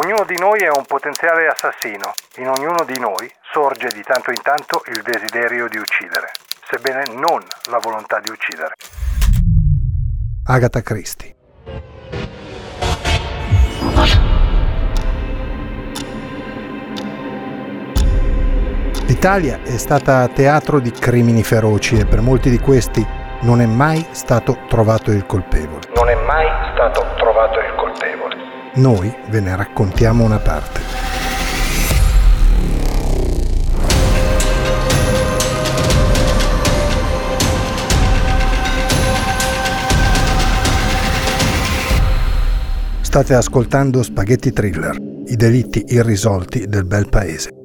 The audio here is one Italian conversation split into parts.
Ognuno di noi è un potenziale assassino. In ognuno di noi sorge di tanto in tanto il desiderio di uccidere, sebbene non la volontà di uccidere. Agatha Christie L'Italia è stata teatro di crimini feroci e per molti di questi non è mai stato trovato il colpevole. Non è mai stato trovato il colpevole. Noi ve ne raccontiamo una parte. State ascoltando Spaghetti Thriller, i delitti irrisolti del bel paese.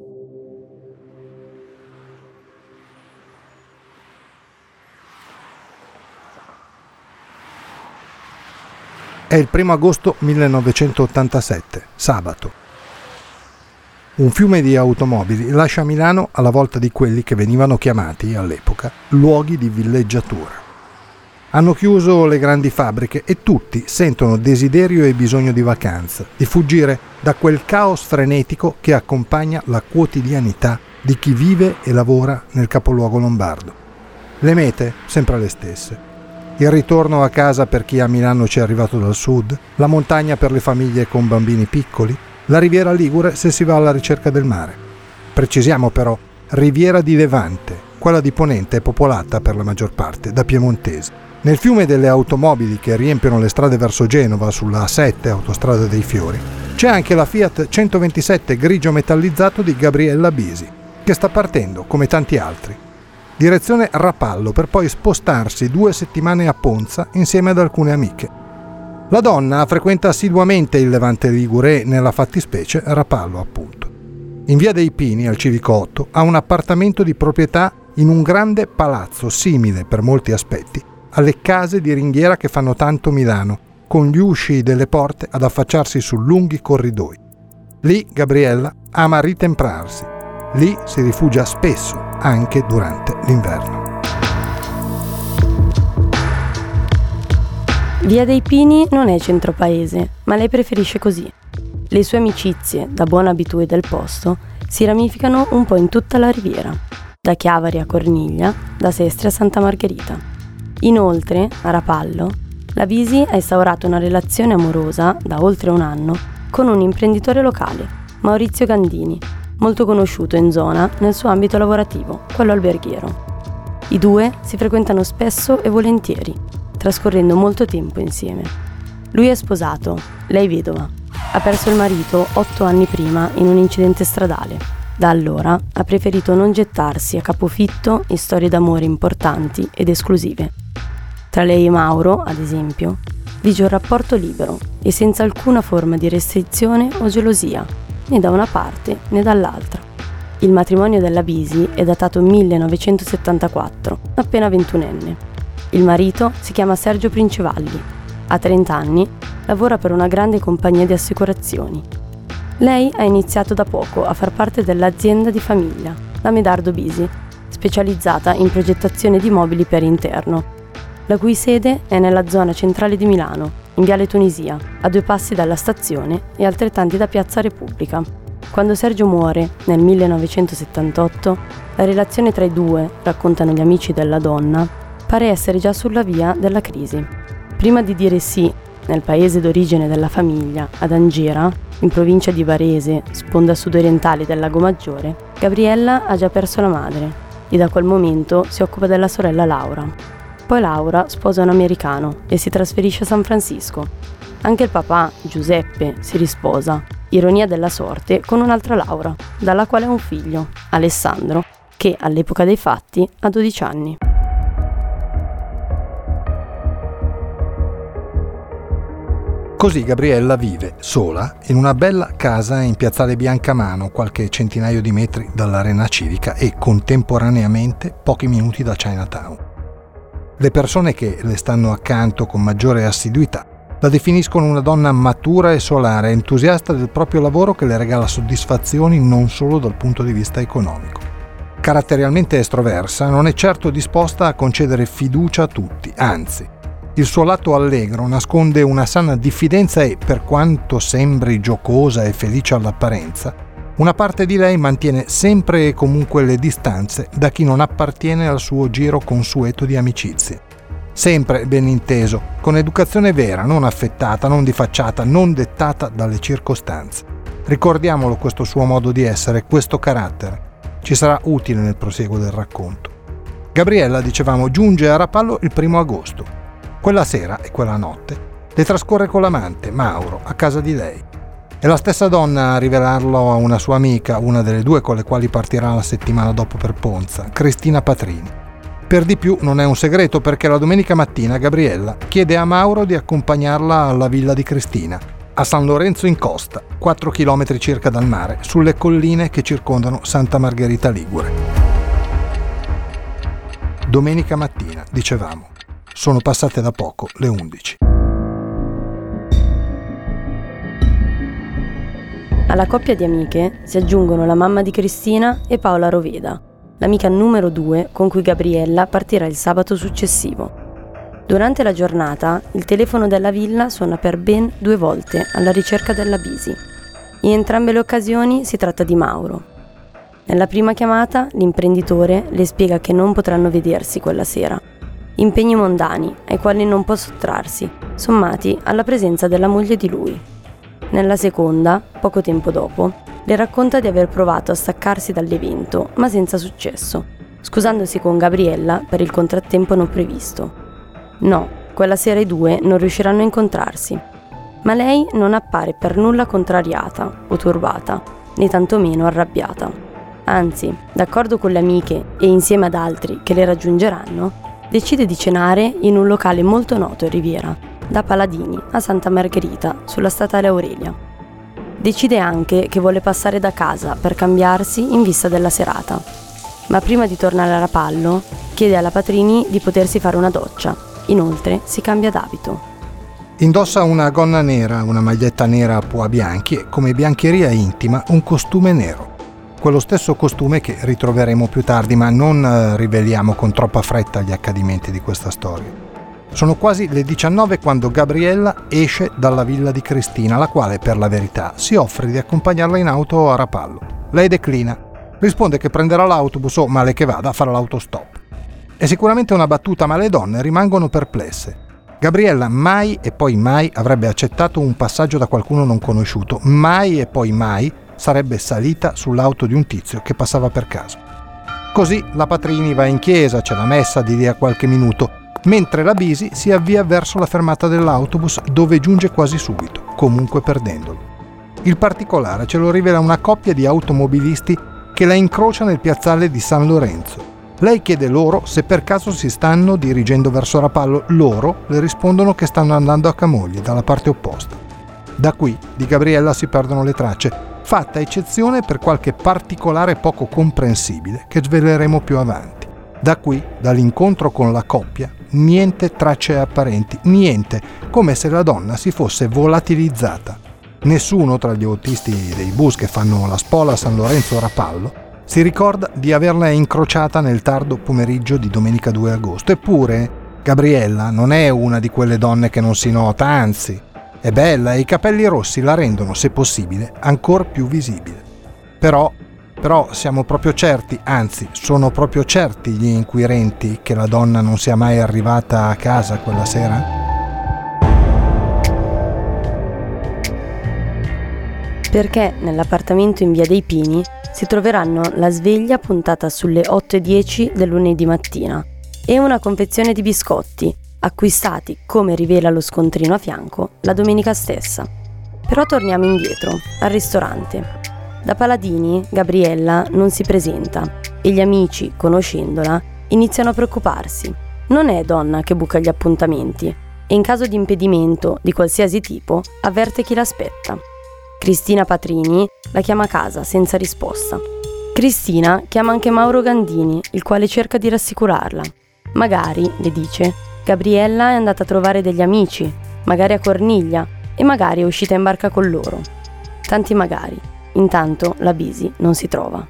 È il primo agosto 1987, sabato. Un fiume di automobili lascia Milano alla volta di quelli che venivano chiamati, all'epoca, luoghi di villeggiatura. Hanno chiuso le grandi fabbriche e tutti sentono desiderio e bisogno di vacanza, di fuggire da quel caos frenetico che accompagna la quotidianità di chi vive e lavora nel capoluogo lombardo. Le mete sempre le stesse il ritorno a casa per chi a Milano ci è arrivato dal sud, la montagna per le famiglie con bambini piccoli, la riviera Ligure se si va alla ricerca del mare. Precisiamo però, riviera di Levante, quella di Ponente è popolata per la maggior parte da piemontesi. Nel fiume delle automobili che riempiono le strade verso Genova sulla A7, autostrada dei Fiori, c'è anche la Fiat 127 grigio metallizzato di Gabriella Bisi, che sta partendo come tanti altri direzione Rapallo per poi spostarsi due settimane a Ponza insieme ad alcune amiche. La donna frequenta assiduamente il Levante Ligure nella fattispecie Rapallo appunto. In via dei Pini, al Civico 8, ha un appartamento di proprietà in un grande palazzo simile per molti aspetti alle case di ringhiera che fanno tanto Milano, con gli usci delle porte ad affacciarsi su lunghi corridoi. Lì Gabriella ama ritemprarsi. Lì si rifugia spesso anche durante l'inverno. Via dei Pini non è centro paese, ma lei preferisce così. Le sue amicizie, da buona abitudine del posto, si ramificano un po' in tutta la riviera, da Chiavari a Corniglia, da Sestri a Santa Margherita. Inoltre, a Rapallo, la Visi ha instaurato una relazione amorosa da oltre un anno con un imprenditore locale, Maurizio Gandini, molto conosciuto in zona nel suo ambito lavorativo, quello alberghiero. I due si frequentano spesso e volentieri, trascorrendo molto tempo insieme. Lui è sposato, lei vedova. Ha perso il marito otto anni prima in un incidente stradale. Da allora ha preferito non gettarsi a capofitto in storie d'amore importanti ed esclusive. Tra lei e Mauro, ad esempio, vige un rapporto libero e senza alcuna forma di restrizione o gelosia, né da una parte né dall'altra. Il matrimonio della Bisi è datato 1974, appena ventunenne. Il marito si chiama Sergio Princivalli. Ha 30 anni, lavora per una grande compagnia di assicurazioni. Lei ha iniziato da poco a far parte dell'azienda di famiglia, la Medardo Bisi, specializzata in progettazione di mobili per interno, la cui sede è nella zona centrale di Milano, in Viale Tunisia, a due passi dalla stazione e altrettanti da Piazza Repubblica. Quando Sergio muore, nel 1978, la relazione tra i due, raccontano gli amici della donna, pare essere già sulla via della crisi. Prima di dire sì, nel paese d'origine della famiglia, ad Angera, in provincia di Varese, sponda sudorientale del Lago Maggiore, Gabriella ha già perso la madre e da quel momento si occupa della sorella Laura. Poi Laura sposa un americano e si trasferisce a San Francisco. Anche il papà, Giuseppe, si risposa, ironia della sorte, con un'altra Laura, dalla quale ha un figlio, Alessandro, che all'epoca dei fatti ha 12 anni. Così Gabriella vive sola in una bella casa in piazzale Biancamano, qualche centinaio di metri dall'arena civica e contemporaneamente pochi minuti da Chinatown. Le persone che le stanno accanto con maggiore assiduità la definiscono una donna matura e solare, entusiasta del proprio lavoro che le regala soddisfazioni non solo dal punto di vista economico. Caratterialmente estroversa, non è certo disposta a concedere fiducia a tutti, anzi, il suo lato allegro nasconde una sana diffidenza e, per quanto sembri giocosa e felice all'apparenza, una parte di lei mantiene sempre e comunque le distanze da chi non appartiene al suo giro consueto di amicizie. Sempre ben inteso, con educazione vera, non affettata, non di facciata, non dettata dalle circostanze. Ricordiamolo questo suo modo di essere, questo carattere. Ci sarà utile nel proseguo del racconto. Gabriella, dicevamo, giunge a Rapallo il primo agosto quella sera e quella notte le trascorre con l'amante, Mauro, a casa di lei. È la stessa donna a rivelarlo a una sua amica, una delle due con le quali partirà la settimana dopo per Ponza, Cristina Patrini. Per di più non è un segreto perché la domenica mattina Gabriella chiede a Mauro di accompagnarla alla villa di Cristina, a San Lorenzo in Costa, 4 km circa dal mare, sulle colline che circondano Santa Margherita Ligure. Domenica mattina, dicevamo. Sono passate da poco le 11. Alla coppia di amiche si aggiungono la mamma di Cristina e Paola Roveda, l'amica numero 2 con cui Gabriella partirà il sabato successivo. Durante la giornata il telefono della villa suona per ben due volte alla ricerca della Bisi. In entrambe le occasioni si tratta di Mauro. Nella prima chiamata l'imprenditore le spiega che non potranno vedersi quella sera impegni mondani ai quali non può sottrarsi, sommati alla presenza della moglie di lui. Nella seconda, poco tempo dopo, le racconta di aver provato a staccarsi dall'evento, ma senza successo, scusandosi con Gabriella per il contrattempo non previsto. No, quella sera i due non riusciranno a incontrarsi, ma lei non appare per nulla contrariata o turbata, né tantomeno arrabbiata. Anzi, d'accordo con le amiche e insieme ad altri che le raggiungeranno, decide di cenare in un locale molto noto in Riviera, da Paladini a Santa Margherita, sulla statale Aurelia. Decide anche che vuole passare da casa per cambiarsi in vista della serata. Ma prima di tornare a Rapallo, chiede alla Patrini di potersi fare una doccia. Inoltre si cambia d'abito. Indossa una gonna nera, una maglietta nera a pua bianchi e, come biancheria intima, un costume nero quello stesso costume che ritroveremo più tardi, ma non eh, riveliamo con troppa fretta gli accadimenti di questa storia. Sono quasi le 19 quando Gabriella esce dalla villa di Cristina, la quale, per la verità, si offre di accompagnarla in auto a Rapallo. Lei declina, risponde che prenderà l'autobus o, male che vada, farà l'autostop. È sicuramente una battuta, ma le donne rimangono perplesse. Gabriella mai e poi mai avrebbe accettato un passaggio da qualcuno non conosciuto, mai e poi mai sarebbe salita sull'auto di un tizio che passava per caso. Così la Patrini va in chiesa, c'è la messa di lì a qualche minuto, mentre la Bisi si avvia verso la fermata dell'autobus dove giunge quasi subito, comunque perdendolo. Il particolare ce lo rivela una coppia di automobilisti che la incrocia nel piazzale di San Lorenzo. Lei chiede loro se per caso si stanno dirigendo verso Rapallo, loro le rispondono che stanno andando a Camoglie, dalla parte opposta. Da qui di Gabriella si perdono le tracce fatta eccezione per qualche particolare poco comprensibile che sveleremo più avanti. Da qui, dall'incontro con la coppia, niente tracce apparenti, niente, come se la donna si fosse volatilizzata. Nessuno tra gli autisti dei bus che fanno la spola San Lorenzo Rapallo si ricorda di averla incrociata nel tardo pomeriggio di domenica 2 agosto. Eppure, Gabriella non è una di quelle donne che non si nota, anzi, è bella e i capelli rossi la rendono, se possibile, ancora più visibile. Però, però siamo proprio certi, anzi sono proprio certi gli inquirenti che la donna non sia mai arrivata a casa quella sera? Perché nell'appartamento in via dei Pini si troveranno la sveglia puntata sulle 8.10 del lunedì mattina e una confezione di biscotti acquistati, come rivela lo scontrino a fianco, la domenica stessa. Però torniamo indietro, al ristorante. Da Paladini, Gabriella non si presenta e gli amici, conoscendola, iniziano a preoccuparsi. Non è donna che buca gli appuntamenti, e in caso di impedimento di qualsiasi tipo avverte chi l'aspetta. Cristina Patrini la chiama a casa senza risposta. Cristina chiama anche Mauro Gandini, il quale cerca di rassicurarla. Magari, le dice, Gabriella è andata a trovare degli amici, magari a Corniglia, e magari è uscita in barca con loro. Tanti magari. Intanto la Bisi non si trova.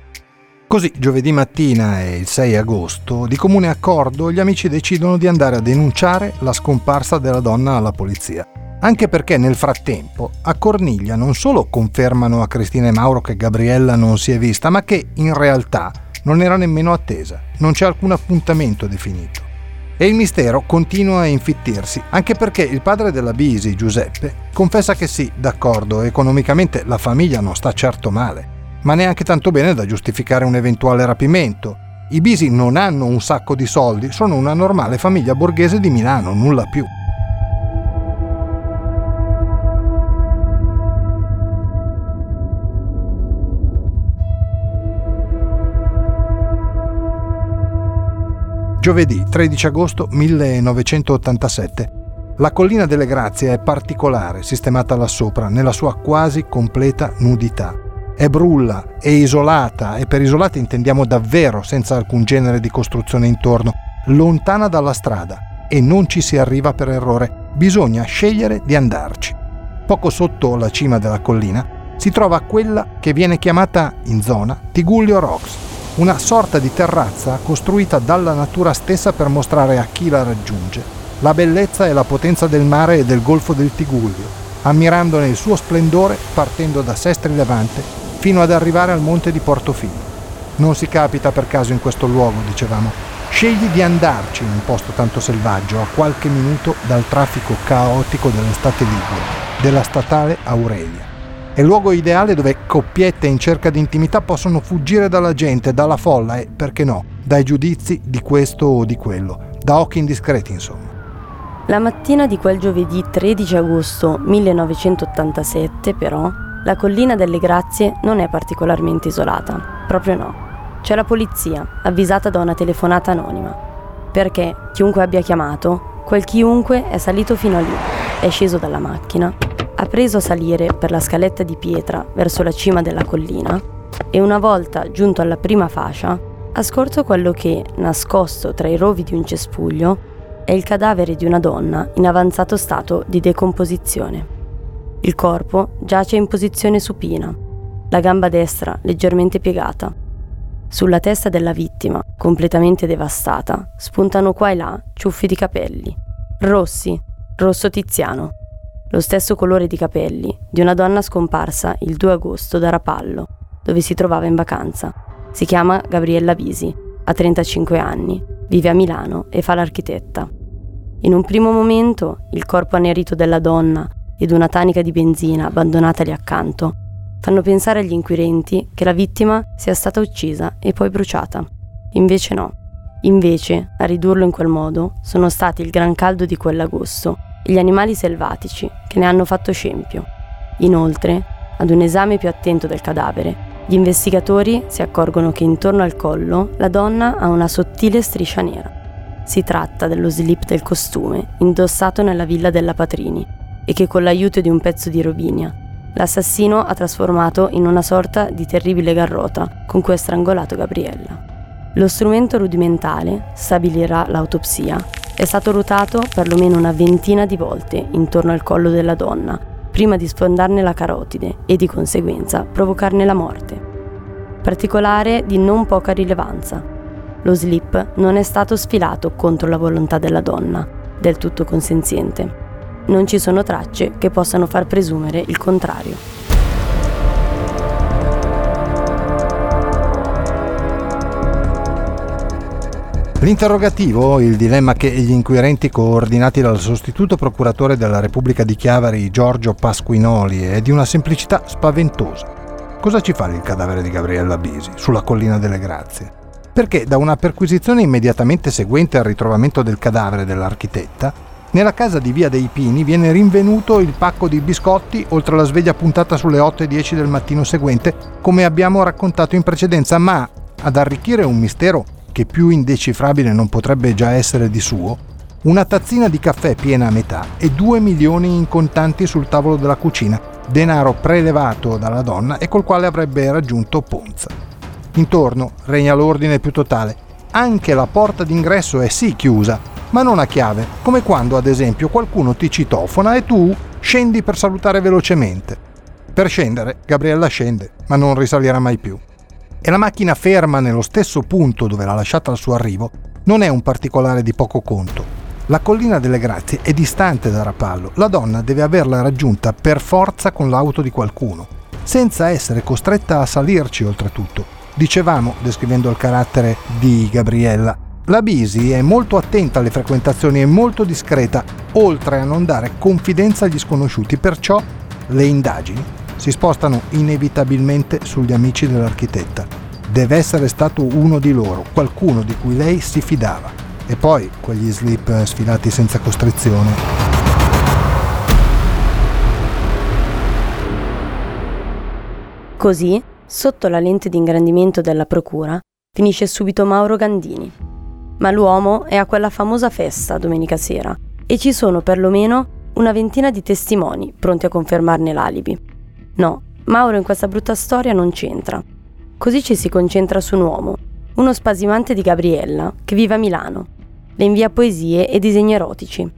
Così, giovedì mattina e il 6 agosto, di comune accordo, gli amici decidono di andare a denunciare la scomparsa della donna alla polizia. Anche perché nel frattempo a Corniglia non solo confermano a Cristina e Mauro che Gabriella non si è vista, ma che in realtà non era nemmeno attesa, non c'è alcun appuntamento definito. E il mistero continua a infittirsi, anche perché il padre della Bisi, Giuseppe, confessa che sì, d'accordo, economicamente la famiglia non sta certo male, ma neanche tanto bene da giustificare un eventuale rapimento. I Bisi non hanno un sacco di soldi, sono una normale famiglia borghese di Milano, nulla più. Giovedì 13 agosto 1987. La collina delle Grazie è particolare, sistemata là sopra, nella sua quasi completa nudità. È brulla, è isolata, e per isolata intendiamo davvero senza alcun genere di costruzione intorno, lontana dalla strada, e non ci si arriva per errore, bisogna scegliere di andarci. Poco sotto la cima della collina si trova quella che viene chiamata in zona Tigullio Rocks, una sorta di terrazza costruita dalla natura stessa per mostrare a chi la raggiunge la bellezza e la potenza del mare e del golfo del Tigullio, ammirandone il suo splendore partendo da Sestri Levante fino ad arrivare al monte di Portofino. Non si capita per caso in questo luogo, dicevamo. Scegli di andarci in un posto tanto selvaggio, a qualche minuto dal traffico caotico dell'estate ligure, della statale Aurelia. È il luogo ideale dove coppiette in cerca di intimità possono fuggire dalla gente, dalla folla e, perché no, dai giudizi di questo o di quello, da occhi indiscreti insomma. La mattina di quel giovedì 13 agosto 1987, però, la collina delle Grazie non è particolarmente isolata, proprio no. C'è la polizia, avvisata da una telefonata anonima. Perché chiunque abbia chiamato, quel chiunque è salito fino a lì, è sceso dalla macchina ha preso a salire per la scaletta di pietra verso la cima della collina e una volta giunto alla prima fascia ha scorto quello che, nascosto tra i rovi di un cespuglio, è il cadavere di una donna in avanzato stato di decomposizione. Il corpo giace in posizione supina, la gamba destra leggermente piegata. Sulla testa della vittima, completamente devastata, spuntano qua e là ciuffi di capelli, rossi, rosso tiziano, lo stesso colore di capelli di una donna scomparsa il 2 agosto da Rapallo, dove si trovava in vacanza. Si chiama Gabriella Bisi, ha 35 anni, vive a Milano e fa l'architetta. In un primo momento il corpo annerito della donna ed una tanica di benzina abbandonata lì accanto fanno pensare agli inquirenti che la vittima sia stata uccisa e poi bruciata. Invece no. Invece, a ridurlo in quel modo, sono stati il gran caldo di quell'agosto e gli animali selvatici che ne hanno fatto scempio. Inoltre, ad un esame più attento del cadavere, gli investigatori si accorgono che intorno al collo la donna ha una sottile striscia nera. Si tratta dello slip del costume indossato nella villa della Patrini e che con l'aiuto di un pezzo di robinia l'assassino ha trasformato in una sorta di terribile garrota con cui ha strangolato Gabriella. Lo strumento rudimentale, stabilirà l'autopsia, è stato ruotato perlomeno una ventina di volte intorno al collo della donna, prima di sfondarne la carotide e di conseguenza provocarne la morte. Particolare di non poca rilevanza. Lo slip non è stato sfilato contro la volontà della donna, del tutto consenziente. Non ci sono tracce che possano far presumere il contrario. L'interrogativo, il dilemma che gli inquirenti coordinati dal sostituto procuratore della Repubblica di Chiavari Giorgio Pasquinoli è di una semplicità spaventosa. Cosa ci fa il cadavere di Gabriella Bisi sulla collina delle Grazie? Perché da una perquisizione immediatamente seguente al ritrovamento del cadavere dell'architetta, nella casa di Via dei Pini viene rinvenuto il pacco di biscotti oltre alla sveglia puntata sulle 8.10 del mattino seguente, come abbiamo raccontato in precedenza, ma ad arricchire un mistero che più indecifrabile non potrebbe già essere di suo, una tazzina di caffè piena a metà e 2 milioni in contanti sul tavolo della cucina, denaro prelevato dalla donna e col quale avrebbe raggiunto Ponza. Intorno regna l'ordine più totale. Anche la porta d'ingresso è sì chiusa, ma non a chiave, come quando ad esempio qualcuno ti citofona e tu scendi per salutare velocemente. Per scendere, Gabriella scende, ma non risalirà mai più. E la macchina ferma nello stesso punto dove l'ha lasciata al suo arrivo non è un particolare di poco conto. La collina delle Grazie è distante da Rapallo, la donna deve averla raggiunta per forza con l'auto di qualcuno, senza essere costretta a salirci oltretutto. Dicevamo, descrivendo il carattere di Gabriella, la Bisi è molto attenta alle frequentazioni e molto discreta, oltre a non dare confidenza agli sconosciuti, perciò le indagini si spostano inevitabilmente sugli amici dell'architetta. Deve essere stato uno di loro, qualcuno di cui lei si fidava. E poi quegli slip sfilati senza costrizione. Così, sotto la lente di ingrandimento della procura, finisce subito Mauro Gandini, ma l'uomo è a quella famosa festa domenica sera e ci sono perlomeno una ventina di testimoni pronti a confermarne l'alibi. No, Mauro in questa brutta storia non c'entra. Così ci si concentra su un uomo, uno spasimante di Gabriella, che vive a Milano. Le invia poesie e disegni erotici,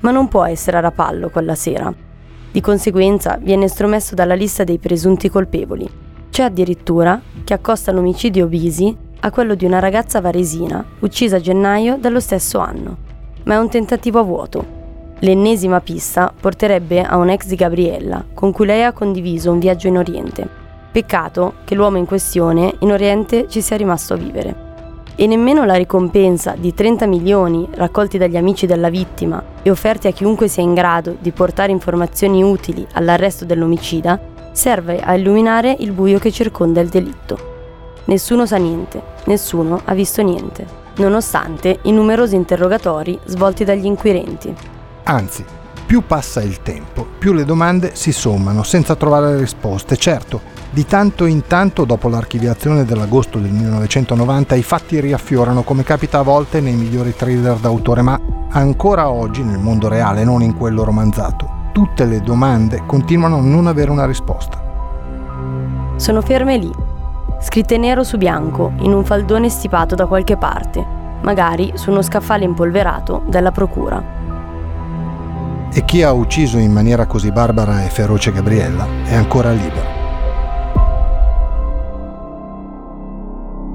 ma non può essere a Rapallo quella sera. Di conseguenza viene estromesso dalla lista dei presunti colpevoli. C'è addirittura che accosta l'omicidio Bisi a quello di una ragazza varesina uccisa a gennaio dello stesso anno. Ma è un tentativo a vuoto. L'ennesima pista porterebbe a un ex di Gabriella, con cui lei ha condiviso un viaggio in Oriente. Peccato che l'uomo in questione in Oriente ci sia rimasto a vivere. E nemmeno la ricompensa di 30 milioni raccolti dagli amici della vittima e offerti a chiunque sia in grado di portare informazioni utili all'arresto dell'omicida serve a illuminare il buio che circonda il delitto. Nessuno sa niente, nessuno ha visto niente, nonostante i numerosi interrogatori svolti dagli inquirenti. Anzi, più passa il tempo, più le domande si sommano senza trovare risposte. Certo, di tanto in tanto, dopo l'archiviazione dell'agosto del 1990, i fatti riaffiorano come capita a volte nei migliori thriller d'autore, ma ancora oggi, nel mondo reale, non in quello romanzato, tutte le domande continuano a non avere una risposta. Sono ferme lì, scritte nero su bianco in un faldone stipato da qualche parte, magari su uno scaffale impolverato della procura. E chi ha ucciso in maniera così barbara e feroce Gabriella è ancora libero.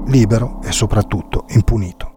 Libero e soprattutto impunito.